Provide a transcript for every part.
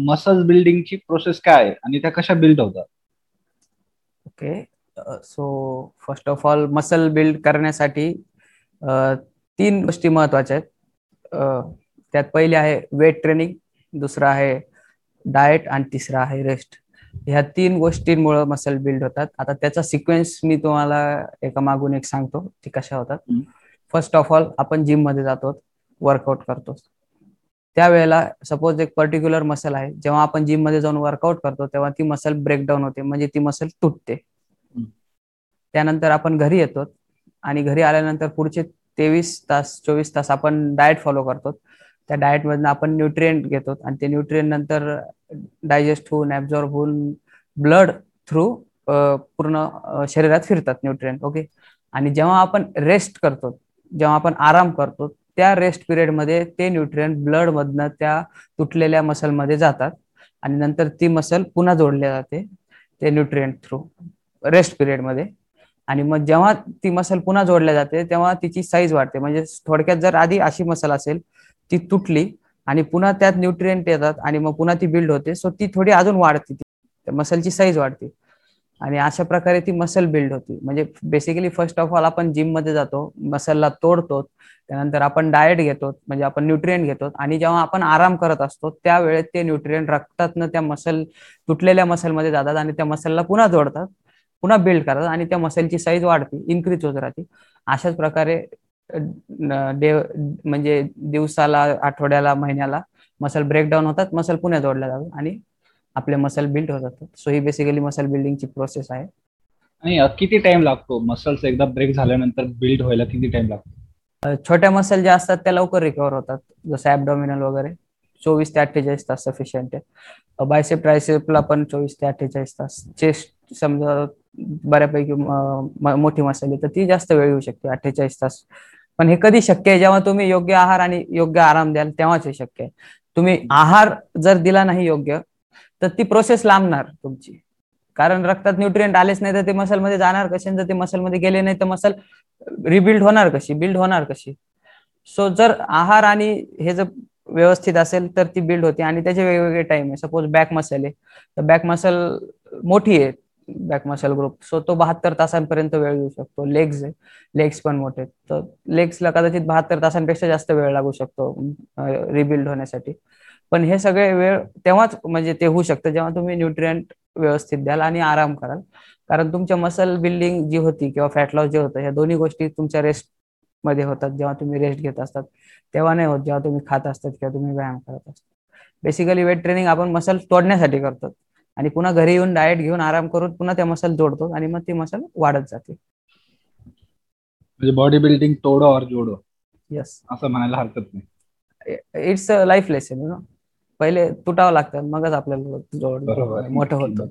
Muscle बिल्डिंगची process काय आहे आणि त्या कशा बिल्ड होतात? Okay so first of all muscle build करण्यासाठी तीन गोष्टी महत्त्वाच्या आहेत. त्यात पहिले आहे वेट ट्रेनिंग दुसरं आहे डाएट आणि तिसरा आहे रेस्ट ह्या तीन गोष्टींमुळे मसल बिल्ड होतात. आता त्याचा सिक्वेन्स मी तुम्हाला एका मागून एक सांगतो ते कशा होतात. फर्स्ट ऑफ ऑल आपण जिममध्ये जातो वर्कआउट करतो. त्यावेळेला सपोज एक पर्टिक्युलर मसल आहे जेव्हा आपण जिममध्ये जाऊन वर्कआउट करतो तेव्हा ती मसल ब्रेकडाऊन होते म्हणजे ती मसल तुटते. त्यानंतर आपण घरी येतो आणि घरी आल्यानंतर पुढचे तेवीस तास चोवीस तास आपण डाएट फॉलो करतो. त्या डाएट मधनं आपण न्यूट्रिएंट घेतो आणि ते न्यूट्रिएंट नंतर डायजेस्ट होऊन ऍब्झॉर्ब होऊन ब्लड थ्रू पूर्ण शरीरात फिरतात न्यूट्रिएंट ओके आणि जेव्हा आपण रेस्ट करतो जेव्हा आपण आराम करतो त्या रेस्ट पिरियडमध्ये ते न्यूट्रिएंट ब्लडमधनं त्या तुटलेल्या मसलमध्ये जातात. आणि नंतर ती मसल पुन्हा जोडल्या जाते ते न्यूट्रिएंट थ्रू रेस्ट पिरियडमध्ये. आणि मग जेव्हा ती मसल पुन्हा जोडल्या जाते तेव्हा तिची साईज वाढते. म्हणजे थोडक्यात जर आधी अशी मसल असेल ती तुटली आणि पुन्हा त्यात न्यूट्रिएंट येतात आणि मग पुन्हा ती बिल्ड होते. सो ती थोडी अजून वाढते. मसलची साईज वाढते. आणि अशा प्रकारे ती मसल बिल्ड होती. म्हणजे बेसिकली फर्स्ट ऑफ ऑल आपण जिममध्ये जातो मसलला तोडतो त्यानंतर आपण डाएट घेतो म्हणजे आपण न्यूट्रिएंट घेतो आणि जेव्हा आपण आराम करत असतो त्यावेळेस ते न्यूट्रिएंट रक्तातनं त्या मसल तुटलेल्या मसलमध्ये जातात आणि त्या मसलला पुन्हा जोडतात पुन्हा बिल्ड करतात आणि त्या मसलची साईज वाढते इन्क्रीज होत राहते. अशाच प्रकारे म्हणजे दिवसाला आठवड्याला महिन्याला मसल ब्रेकडाऊन होतात मसल पुन्हा जोडल्या जातात आणि आपले मसल बिल्ड होत जातात सो ही बेसिकली मसल बिल्डिंगची प्रोसेस आहे. आणि किती टाइम लागतो? मसल्स एकदा ब्रेक झाल्यानंतर बिल्ड व्हायला किती टाइम लागतो? छोट्या मसल ज्या असतात त्या लवकर रिकवर होतात. जसं ऍबडॉमिनल वगैरे. चोवीस ते अठ्ठेचाळीस तास सफिशियंट आहे. बायसेप ट्रायसेपला पण चोवीस ते अठ्ठेचाळीस तास. चेस्ट समजा बऱ्यापैकी मोठी मसल आहे तर ती जास्त वेळ येऊ शकते अठ्ठेचाळीस तास. पण हे कधी शक्य आहे? जेव्हा तुम्ही योग्य आहार आणि योग्य आराम द्याल तेव्हाच हे शक्य आहे. तुम्ही आहार जर दिला नाही योग्य तर ती प्रोसेस लांबणार तुमची. कारण रक्तात न्यूट्रिएंट आलेच नाही तर ते मसलमध्ये जाणार कसे जर ते मसलमध्ये गेले नाही तर मसल रिबिल्ड होणार कशी? बिल्ड होणार कशी? सो जर आहार आणि हे जर व्यवस्थित असेल तर ती बिल्ड होते आणि त्याचे वेगवेगळे टाइम आहे. सपोज बॅक मसल आहे. तर बॅक मसल मोठी आहे बॅक मसल ग्रुप सो तो बहात्तर तासांपर्यंत वेळ घेऊ शकतो. लेग्स आहे. लेग्स पण मोठे तर लेग्सला कदाचित बहात्तर तासांपेक्षा जास्त वेळ लागू शकतो रिबिल्ड होण्यासाठी. पण हे सगळे वेळ तेव्हाच म्हणजे ते होऊ शकतं जेव्हा तुम्ही न्यूट्रिएंट व्यवस्थित द्याल आणि आराम कराल. कारण तुमच्या मसल बिल्डिंग जी होती किंवा फॅट लॉस जे होतं ह्या दोन्ही गोष्टी तुमच्या रेस्टमध्ये होतात. जेव्हा तुम्ही रेस्ट घेत असतात तेव्हा नाही होत. जेव्हा तुम्ही खात असतात किंवा तुम्ही व्यायाम करत असतात. बेसिकली वेट ट्रेनिंग आपण मसल तोडण्यासाठी करतो. आणि पुन्हा घरी येऊन डाएट घेऊन आराम करून पुन्हा त्या मसल जोडतो आणि मग ती मसल वाढत जाते. म्हणजे बॉडी बिल्डिंग तोडो और जोडो. यस असं म्हणायला हरकत नाही. It's a life lesson you know पहिले तुटावं लागतं मगच आपल्याला जोड मोठं होतं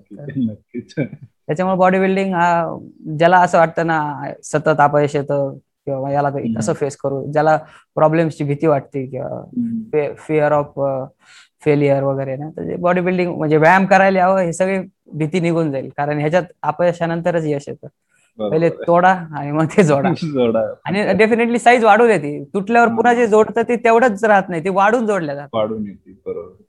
त्याच्यामुळे बॉडी बिल्डिंग हा ज्याला असं वाटतं ना सतत अपयश येतं किंवा याला कसं फेस करू ज्याला प्रॉब्लेम्सची भीती वाटते किंवा फिअर ऑफ फेलियर वगैरे ना तर बॉडी बिल्डिंग म्हणजे व्यायाम करायला यावं हे सगळी भीती निघून जाईल. कारण ह्याच्यात अपयशानंतरच यश येतं. पहिले तोडा आणि मग ते जोडा. आणि डेफिनेटली साईज वाढू देते तुटल्यावर पुन्हा जे जोडतं ते तेवढंच राहत नाही ते वाढून जोडल्या जातात वाढून येते बरोबर.